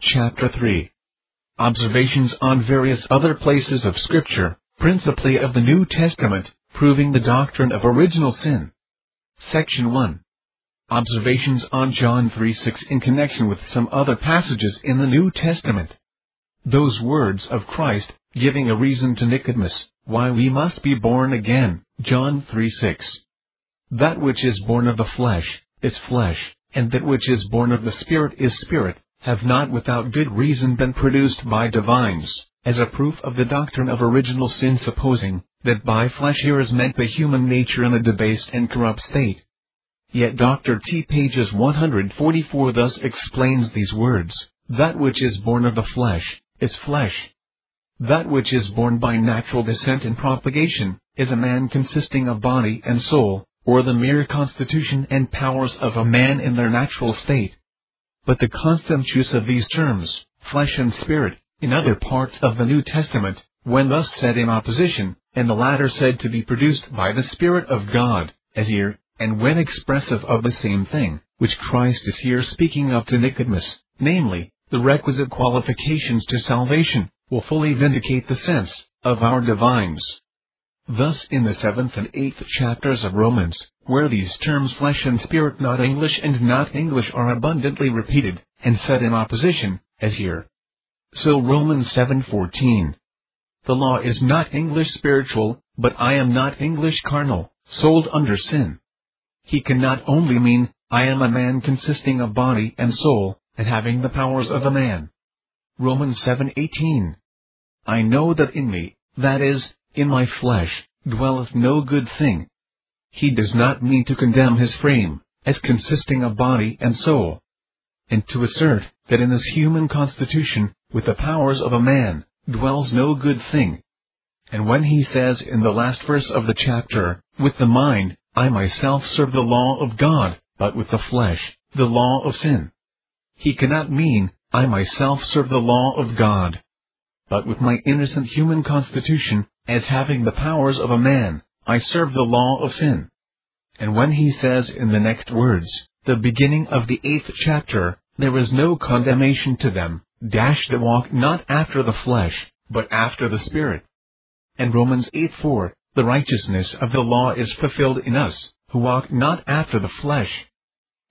Chapter 3 Observations on various other places of Scripture, principally of the New Testament, proving the doctrine of original sin. Section 1 Observations on John 3:6 in connection with some other passages in the New Testament. Those words of Christ, giving a reason to Nicodemus, why we must be born again, John 3:6. That which is born of the flesh, is flesh, and that which is born of the Spirit is spirit, have not without good reason been produced by divines, as a proof of the doctrine of original sin supposing, that by flesh here is meant the human nature in a debased and corrupt state. Yet Dr. T. pages 144 thus explains these words, that which is born of the flesh, is flesh. That which is born by natural descent and propagation, is a man consisting of body and soul, or the mere constitution and powers of a man in their natural state. But the constant use of these terms, flesh and spirit, in other parts of the New Testament, when thus set in opposition, and the latter said to be produced by the Spirit of God, as here, and when expressive of the same thing, which Christ is here speaking of to Nicodemus, namely, the requisite qualifications to salvation, will fully vindicate the sense of our divines. Thus in the seventh and eighth chapters of Romans, where these terms flesh and spirit not English and not English are abundantly repeated, and set in opposition, as here. So Romans 7:14. The law is not English spiritual, but I am not English carnal, sold under sin. He can not only mean, I am a man consisting of body and soul, and having the powers of a man. Romans 7:18. I know that in me, that is, in my flesh, dwelleth no good thing. He does not mean to condemn his frame, as consisting of body and soul, and to assert that in this human constitution, with the powers of a man, dwells no good thing. And when he says in the last verse of the chapter, with the mind, I myself serve the law of God, but with the flesh, the law of sin. He cannot mean, I myself serve the law of God. But with my innocent human constitution, as having the powers of a man, I serve the law of sin. And when he says in the next words, the beginning of the eighth chapter, there is no condemnation to them, dash that walk not after the flesh, but after the Spirit. And Romans 8 4, the righteousness of the law is fulfilled in us, who walk not after the flesh.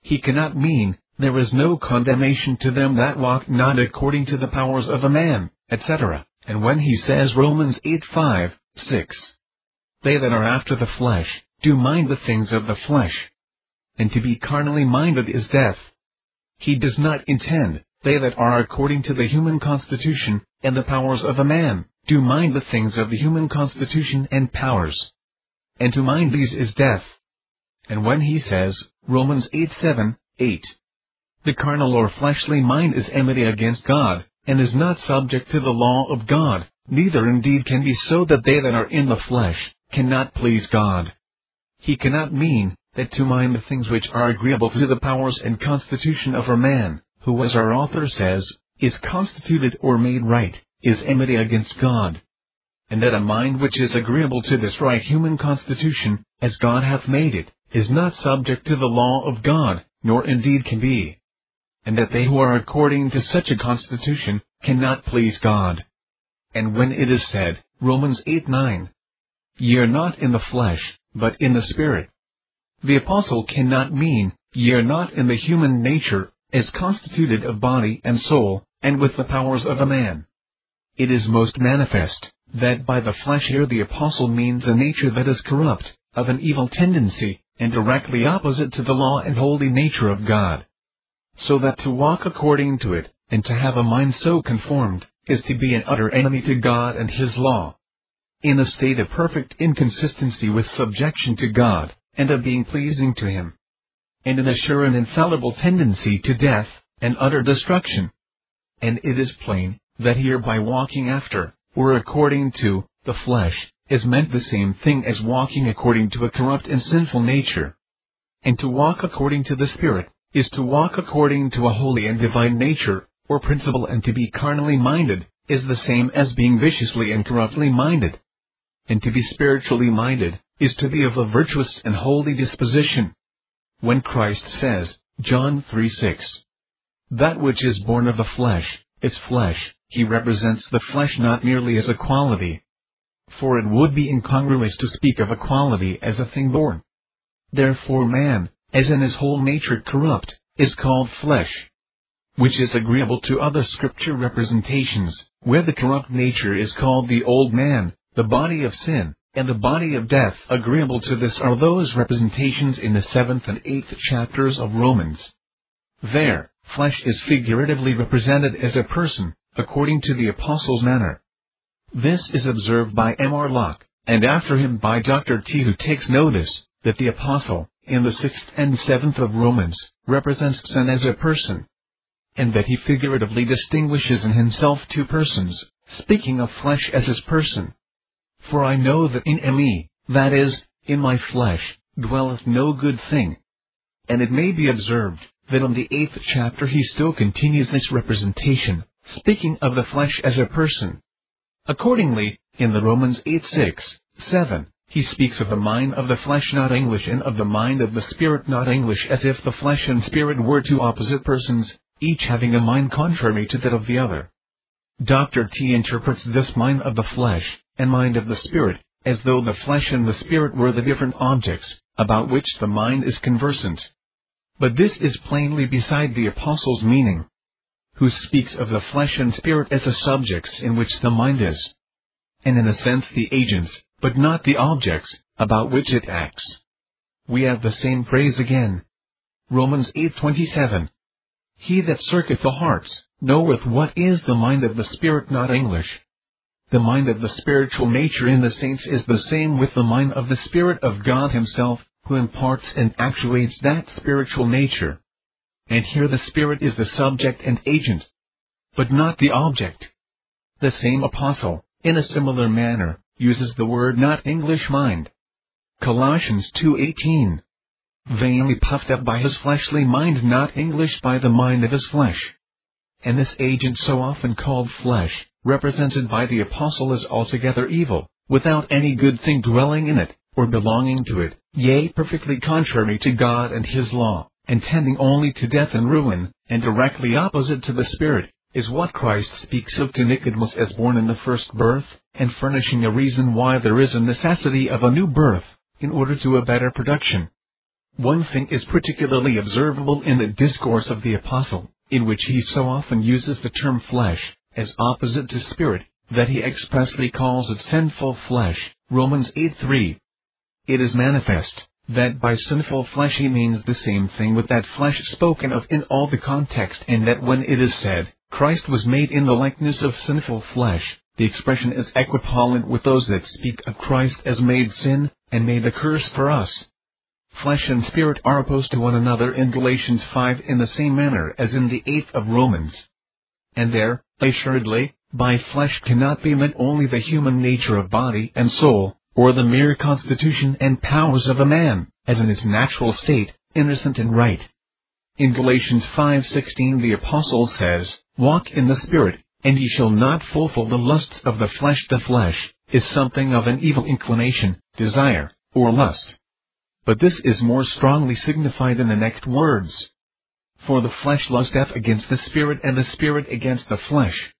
He cannot mean, there is no condemnation to them that walk not according to the powers of a man, etc. And when he says Romans 8 5, 6, they that are after the flesh, do mind the things of the flesh. And to be carnally minded is death. He does not intend, they that are according to the human constitution, and the powers of a man, do mind the things of the human constitution and powers. And to mind these is death. And when he says, Romans 8 7, 8, the carnal or fleshly mind is enmity against God, and is not subject to the law of God, neither indeed can be so that they that are in the flesh cannot please God. He cannot mean that to mind the things which are agreeable to the powers and constitution of a man, who as our author says, is constituted or made right, is enmity against God. And that a mind which is agreeable to this right human constitution, as God hath made it, is not subject to the law of God, nor indeed can be and that they who are according to such a constitution cannot please God. And when it is said, Romans 8 9, Ye are not in the flesh, but in the Spirit. The apostle cannot mean, Ye are not in the human nature, as constituted of body and soul, and with the powers of a man. It is most manifest, that by the flesh here the apostle means a nature that is corrupt, of an evil tendency, and directly opposite to the law and holy nature of God so that to walk according to it, and to have a mind so conformed, is to be an utter enemy to God and His law. In a state of perfect inconsistency with subjection to God, and of being pleasing to Him. And in a sure and infallible tendency to death, and utter destruction. And it is plain, that here by walking after, or according to, the flesh, is meant the same thing as walking according to a corrupt and sinful nature. And to walk according to the Spirit, is to walk according to a holy and divine nature, or principle and to be carnally minded, is the same as being viciously and corruptly minded. And to be spiritually minded, is to be of a virtuous and holy disposition. When Christ says, John 3 6, That which is born of the flesh, is flesh, he represents the flesh not merely as a quality. For it would be incongruous to speak of a quality as a thing born. Therefore man, as in his whole nature corrupt, is called flesh. Which is agreeable to other scripture representations, where the corrupt nature is called the old man, the body of sin, and the body of death. Agreeable to this are those representations in the seventh and eighth chapters of Romans. There, flesh is figuratively represented as a person, according to the apostle's manner. This is observed by M. R. Locke, and after him by Dr. T. who takes notice, that the apostle, in the sixth and seventh of Romans, represents sin as a person, and that he figuratively distinguishes in himself two persons, speaking of flesh as his person. For I know that in me, that is, in my flesh, dwelleth no good thing. And it may be observed, that in the eighth chapter he still continues this representation, speaking of the flesh as a person. Accordingly, in the Romans 8 6, 7, he speaks of the mind of the flesh not English and of the mind of the spirit not English as if the flesh and spirit were two opposite persons, each having a mind contrary to that of the other. Dr. T interprets this mind of the flesh, and mind of the spirit, as though the flesh and the spirit were the different objects, about which the mind is conversant. But this is plainly beside the apostle's meaning, who speaks of the flesh and spirit as the subjects in which the mind is, and in a sense the agents, but not the objects, about which it acts. We have the same phrase again. Romans 8:27. He that searcheth the hearts, knoweth what is the mind of the Spirit not English. The mind of the spiritual nature in the saints is the same with the mind of the Spirit of God Himself, who imparts and actuates that spiritual nature. And here the Spirit is the subject and agent, but not the object. The same apostle, in a similar manner, uses the word not English mind. Colossians 2.18 Vainly puffed up by his fleshly mind not English by the mind of his flesh. And this agent so often called flesh, represented by the apostle as altogether evil, without any good thing dwelling in it, or belonging to it, yea perfectly contrary to God and his law, and tending only to death and ruin, and directly opposite to the Spirit, is what Christ speaks of to Nicodemus as born in the first birth, and furnishing a reason why there is a necessity of a new birth, in order to a better production. One thing is particularly observable in the discourse of the Apostle, in which he so often uses the term flesh, as opposite to spirit, that he expressly calls it sinful flesh, Romans 8:3. It is manifest, that by sinful flesh he means the same thing with that flesh spoken of in all the context and that when it is said, Christ was made in the likeness of sinful flesh, the expression is equivalent with those that speak of Christ as made sin, and made the curse for us. Flesh and spirit are opposed to one another in Galatians 5 in the same manner as in the 8th of Romans. And there, assuredly, by flesh cannot be meant only the human nature of body and soul, or the mere constitution and powers of a man, as in its natural state, innocent and right. In Galatians 5:16 the apostle says, "Walk in the spirit, and ye shall not fulfill the lusts of the flesh. The flesh is something of an evil inclination, desire, or lust. But this is more strongly signified in the next words. For the flesh lusteth against the spirit, and the spirit against the flesh.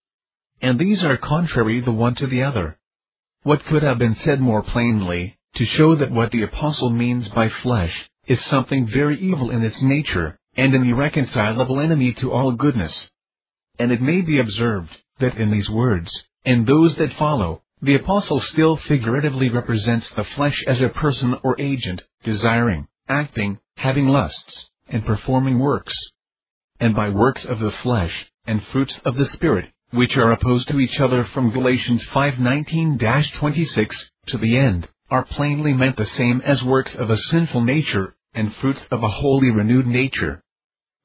And these are contrary the one to the other. What could have been said more plainly, to show that what the apostle means by flesh, is something very evil in its nature, and an irreconcilable enemy to all goodness. And it may be observed, that in these words, and those that follow, the apostle still figuratively represents the flesh as a person or agent, desiring, acting, having lusts, and performing works. And by works of the flesh, and fruits of the Spirit, which are opposed to each other from Galatians 5:19-26 to the end, are plainly meant the same as works of a sinful nature, and fruits of a wholly renewed nature.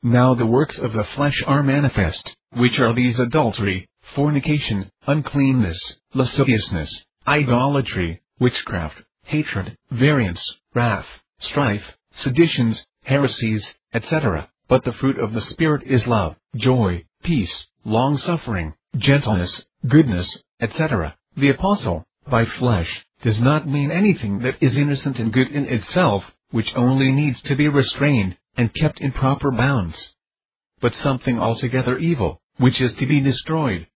Now the works of the flesh are manifest, which are these adultery, fornication, uncleanness, lasciviousness, idolatry, witchcraft, hatred, variance, wrath, strife, seditions, heresies, etc. But the fruit of the Spirit is love, joy, peace, long suffering, gentleness, goodness, etc. The apostle, by flesh, does not mean anything that is innocent and good in itself, which only needs to be restrained, and kept in proper bounds. but something altogether evil, which is to be destroyed.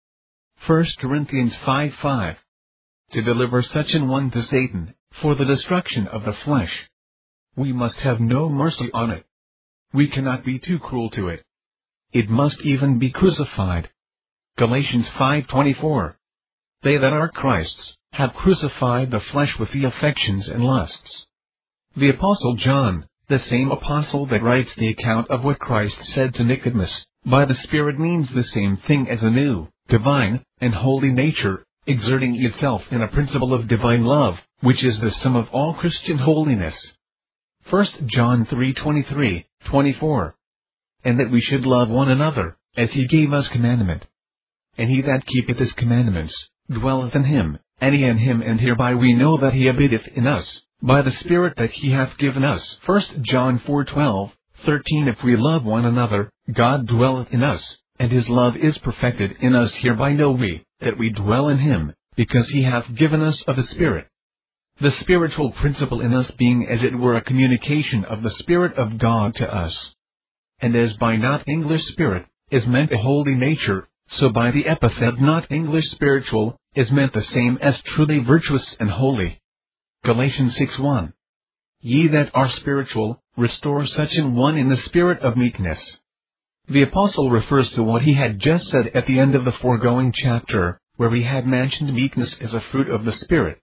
1 Corinthians 5 5. To deliver such an one to Satan, for the destruction of the flesh. We must have no mercy on it. We cannot be too cruel to it. It must even be crucified. Galatians 5:24. They that are Christ's have crucified the flesh with the affections and lusts. The apostle John, the same apostle that writes the account of what Christ said to Nicodemus, by the Spirit means the same thing as a new, divine, and holy nature, exerting itself in a principle of divine love, which is the sum of all Christian holiness. 1 John 3:23, 24. And that we should love one another, as he gave us commandment. And he that keepeth his commandments, dwelleth in him, and he in him and hereby we know that he abideth in us, by the Spirit that he hath given us. 1 John 4:12, 13 If we love one another, God dwelleth in us, and his love is perfected in us hereby know we, that we dwell in him, because he hath given us of the Spirit. The spiritual principle in us being as it were a communication of the Spirit of God to us. And as by not English spirit, is meant a holy nature, so by the epithet not English spiritual, is meant the same as truly virtuous and holy. Galatians 6:1. Ye that are spiritual, restore such an one in the spirit of meekness. The apostle refers to what he had just said at the end of the foregoing chapter, where he had mentioned meekness as a fruit of the spirit.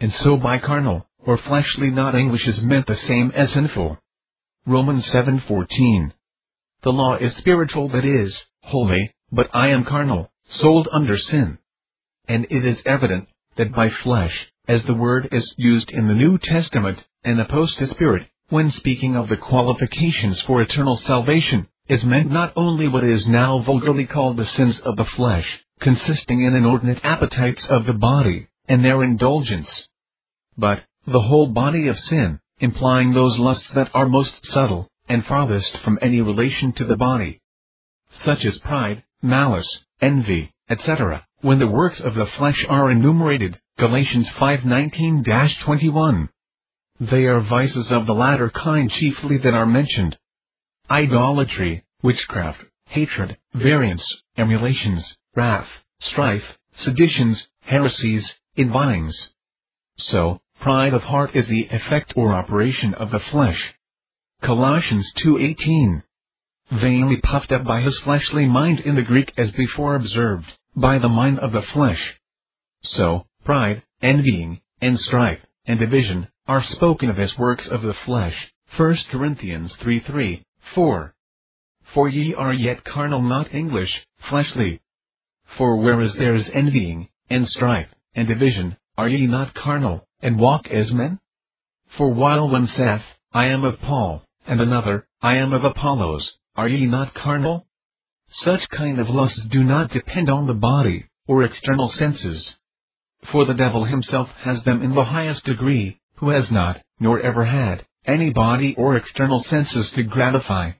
And so by carnal, or fleshly not English is meant the same as sinful. Romans 7:14. The law is spiritual that is, holy, but I am carnal, sold under sin. And it is evident, that by flesh, as the word is used in the New Testament, and opposed to spirit, when speaking of the qualifications for eternal salvation, is meant not only what is now vulgarly called the sins of the flesh, consisting in inordinate appetites of the body, and their indulgence, but the whole body of sin, implying those lusts that are most subtle, and farthest from any relation to the body, such as pride, malice, envy, etc., when the works of the flesh are enumerated, Galatians 5:19-21. They are vices of the latter kind chiefly that are mentioned. Idolatry, witchcraft, hatred, variance, emulations, wrath, strife, seditions, heresies, envyings. So, pride of heart is the effect or operation of the flesh. Colossians 2:18. Vainly puffed up by his fleshly mind in the Greek as before observed, by the mind of the flesh. So, pride, envying, and strife, and division, are spoken of as works of the flesh. 1 Corinthians 3 3, 4. For ye are yet carnal not English, fleshly. For whereas there is envying, and strife, and division, are ye not carnal, and walk as men? For while one saith, I am of Paul, and another, I am of Apollos, are ye not carnal? Such kind of lusts do not depend on the body, or external senses. For the devil himself has them in the highest degree, who has not, nor ever had, any body or external senses to gratify.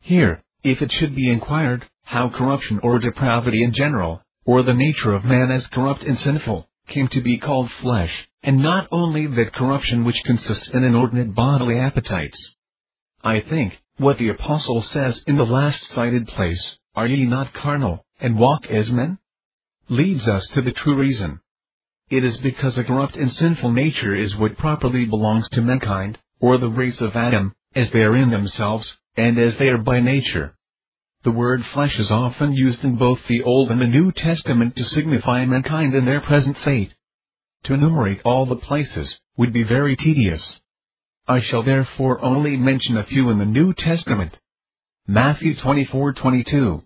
Here, if it should be inquired, how corruption or depravity in general, or the nature of man as corrupt and sinful, came to be called flesh, and not only that corruption which consists in inordinate bodily appetites. I think, what the apostle says in the last cited place, are ye not carnal, and walk as men? leads us to the true reason. It is because a corrupt and sinful nature is what properly belongs to mankind, or the race of Adam, as they are in themselves, and as they are by nature. The word flesh is often used in both the Old and the New Testament to signify mankind in their present state. To enumerate all the places would be very tedious. I shall therefore only mention a few in the New Testament. Matthew 24:22.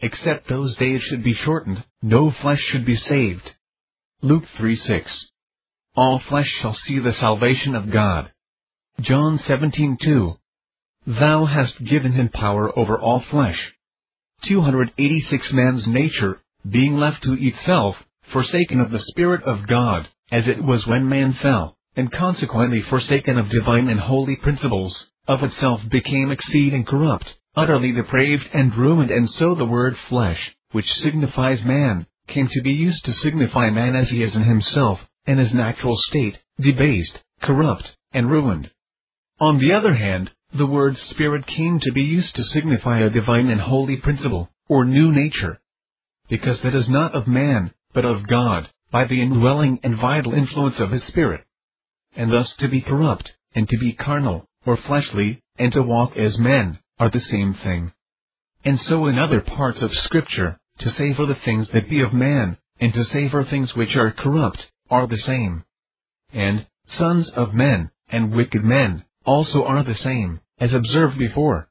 Except those days should be shortened, no flesh should be saved. Luke 3:6. All flesh shall see the salvation of God. John 17:2. Thou hast given him power over all flesh. 286 Man's nature, being left to itself, forsaken of the Spirit of God, as it was when man fell, and consequently forsaken of divine and holy principles, of itself became exceeding corrupt, utterly depraved and ruined and so the word flesh, which signifies man, came to be used to signify man as he is in himself, in his natural state, debased, corrupt, and ruined. On the other hand, the word spirit came to be used to signify a divine and holy principle, or new nature. Because that is not of man, but of God, by the indwelling and vital influence of his spirit. And thus to be corrupt, and to be carnal, or fleshly, and to walk as men, are the same thing. And so in other parts of scripture, to savor the things that be of man, and to savor things which are corrupt, are the same. And, sons of men, and wicked men, also are the same, as observed before.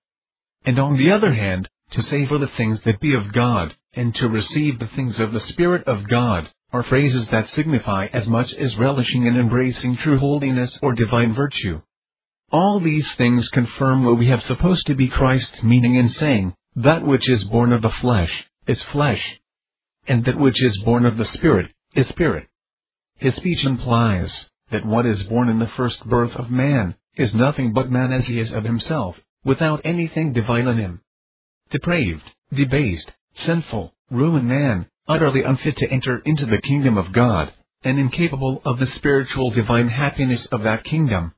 And on the other hand, to savor the things that be of God, and to receive the things of the Spirit of God, are phrases that signify as much as relishing and embracing true holiness or divine virtue. All these things confirm what we have supposed to be Christ's meaning in saying, that which is born of the flesh, is flesh, and that which is born of the Spirit, is spirit. His speech implies that what is born in the first birth of man is nothing but man as he is of himself, without anything divine in him. Depraved, debased, sinful, ruined man, utterly unfit to enter into the kingdom of God, and incapable of the spiritual divine happiness of that kingdom.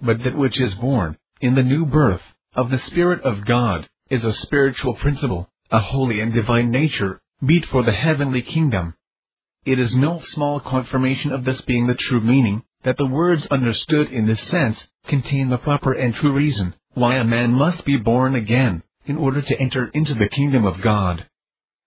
But that which is born, in the new birth, of the Spirit of God, is a spiritual principle, a holy and divine nature, meet for the heavenly kingdom. It is no small confirmation of this being the true meaning, that the words understood in this sense contain the proper and true reason why a man must be born again in order to enter into the kingdom of God.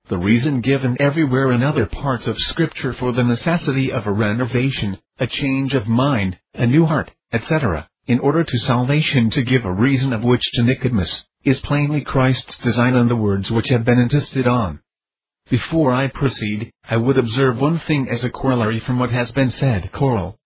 The reason given everywhere in other parts of Scripture for the necessity of a renovation, a change of mind, a new heart, etc., in order to salvation to give a reason of which to Nicodemus, is plainly Christ's design on the words which have been insisted on. Before I proceed, I would observe one thing as a corollary from what has been said. Choral.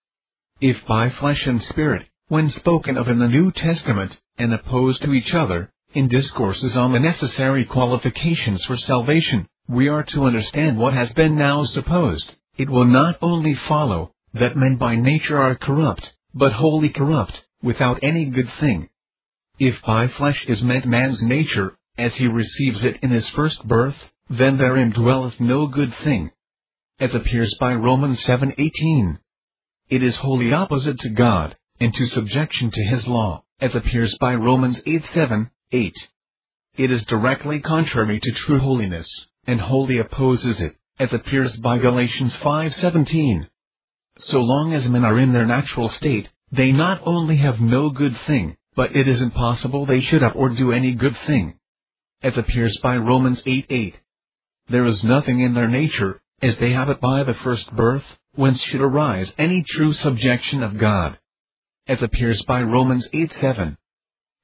If by flesh and spirit, when spoken of in the New Testament, and opposed to each other, in discourses on the necessary qualifications for salvation, we are to understand what has been now supposed, it will not only follow that men by nature are corrupt, but wholly corrupt, without any good thing. If by flesh is meant man's nature, as he receives it in his first birth, then therein dwelleth no good thing. As appears by Romans 7:18. It is wholly opposite to God, and to subjection to his law, as appears by Romans 8:7, 8. It is directly contrary to true holiness, and wholly opposes it, as appears by Galatians 5:17. So long as men are in their natural state, they not only have no good thing, but it is impossible they should have or do any good thing. As appears by Romans 8:8. There is nothing in their nature, as they have it by the first birth, whence should arise any true subjection of God. As appears by Romans 8:7.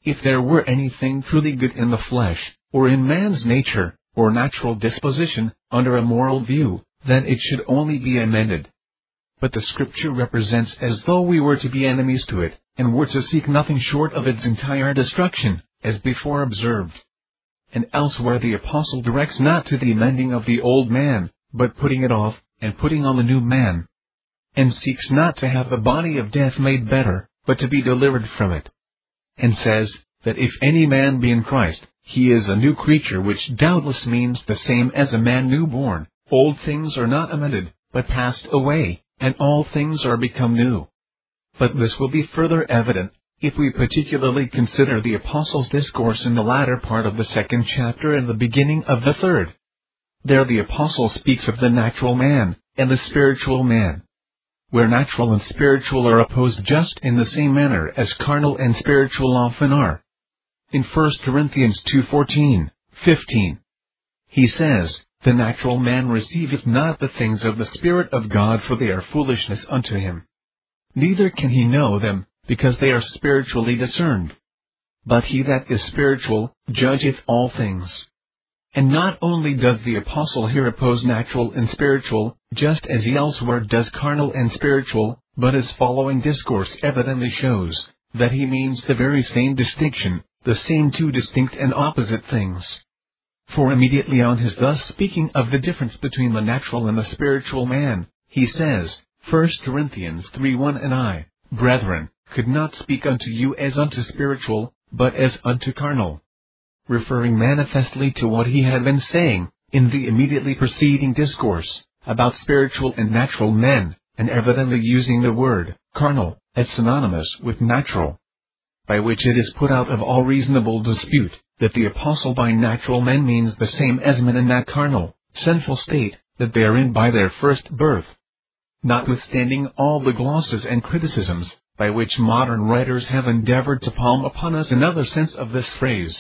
If there were anything truly good in the flesh, or in man's nature, or natural disposition, under a moral view, then it should only be amended. But the scripture represents as though we were to be enemies to it, and were to seek nothing short of its entire destruction, as before observed and elsewhere the apostle directs not to the amending of the old man, but putting it off, and putting on the new man. And seeks not to have the body of death made better, but to be delivered from it. And says, that if any man be in Christ, he is a new creature which doubtless means the same as a man newborn. Old things are not amended, but passed away, and all things are become new. But this will be further evident if we particularly consider the Apostles' discourse in the latter part of the second chapter and the beginning of the third. There the Apostle speaks of the natural man and the spiritual man. Where natural and spiritual are opposed just in the same manner as carnal and spiritual often are. In 1 Corinthians 2:14, 15, he says, The natural man receiveth not the things of the Spirit of God for they are foolishness unto him. Neither can he know them, because they are spiritually discerned. But he that is spiritual, judgeth all things. And not only does the apostle here oppose natural and spiritual, just as he elsewhere does carnal and spiritual, but his following discourse evidently shows that he means the very same distinction, the same two distinct and opposite things. For immediately on his thus speaking of the difference between the natural and the spiritual man, he says, 1 Corinthians 3 1 and I, Brethren, could not speak unto you as unto spiritual, but as unto carnal. Referring manifestly to what he had been saying, in the immediately preceding discourse, about spiritual and natural men, and evidently using the word, carnal, as synonymous with natural. by which it is put out of all reasonable dispute, that the apostle by natural men means the same as men in that carnal, sinful state, that they are in by their first birth. Notwithstanding all the glosses and criticisms, by which modern writers have endeavored to palm upon us another sense of this phrase.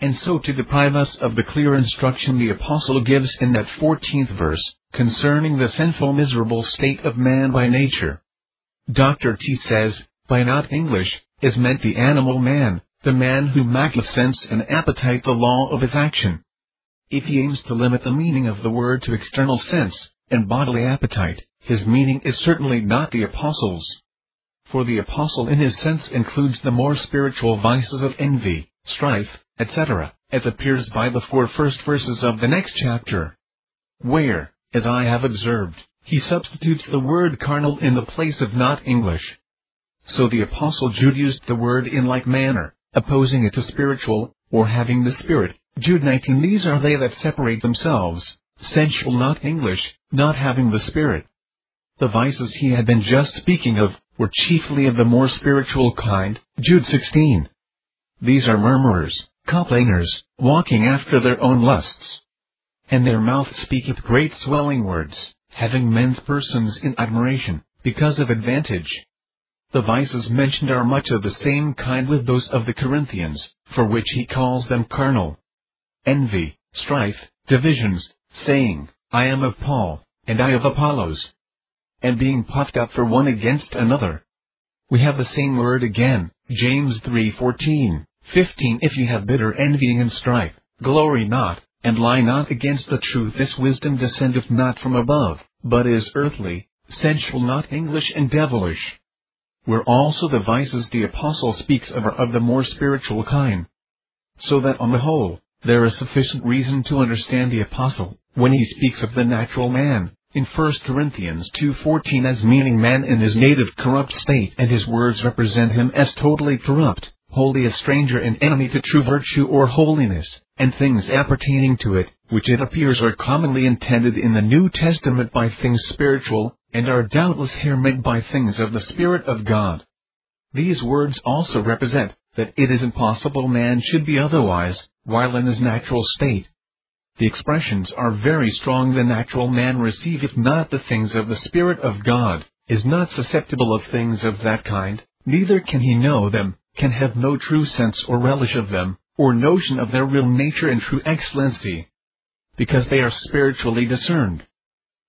And so to deprive us of the clear instruction the apostle gives in that fourteenth verse, concerning the sinful miserable state of man by nature. Dr. T says, by not English, is meant the animal man, the man who sense and appetite the law of his action. If he aims to limit the meaning of the word to external sense, and bodily appetite, his meaning is certainly not the apostle's. For the apostle in his sense includes the more spiritual vices of envy, strife, etc., as appears by the four first verses of the next chapter. Where, as I have observed, he substitutes the word carnal in the place of not English. So the apostle Jude used the word in like manner, opposing it to spiritual, or having the spirit. Jude 19 These are they that separate themselves, sensual not English, not having the spirit. The vices he had been just speaking of were chiefly of the more spiritual kind, Jude 16. These are murmurers, complainers, walking after their own lusts. And their mouth speaketh great swelling words, having men's persons in admiration, because of advantage. The vices mentioned are much of the same kind with those of the Corinthians, for which he calls them carnal. Envy, strife, divisions, saying, I am of Paul, and I of Apollos, and being puffed up for one against another. We have the same word again, James 3:14, 15 If ye have bitter envying and strife, glory not, and lie not against the truth this wisdom descendeth not from above, but is earthly, sensual not English and devilish. Where also the vices the apostle speaks of are of the more spiritual kind. So that on the whole, there is sufficient reason to understand the apostle, when he speaks of the natural man, in 1 Corinthians 2.14 as meaning man in his native corrupt state and his words represent him as totally corrupt, wholly a stranger and enemy to true virtue or holiness, and things appertaining to it, which it appears are commonly intended in the New Testament by things spiritual, and are doubtless here meant by things of the Spirit of God. These words also represent that it is impossible man should be otherwise, while in his natural state, the expressions are very strong. The natural man receiveth not the things of the Spirit of God, is not susceptible of things of that kind, neither can he know them, can have no true sense or relish of them, or notion of their real nature and true excellency. Because they are spiritually discerned.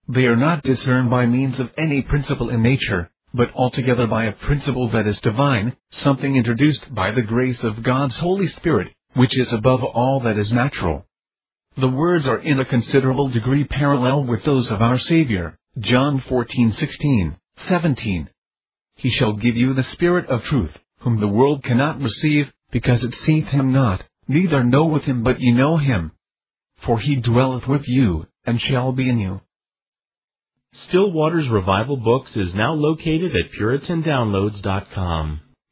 They are not discerned by means of any principle in nature, but altogether by a principle that is divine, something introduced by the grace of God's Holy Spirit, which is above all that is natural. The words are in a considerable degree parallel with those of our Savior, John 14:16, 17. He shall give you the Spirit of truth, whom the world cannot receive, because it seeth him not, neither knoweth him but ye know him. For he dwelleth with you, and shall be in you. Still Waters Revival Books is now located at PuritanDownloads.com.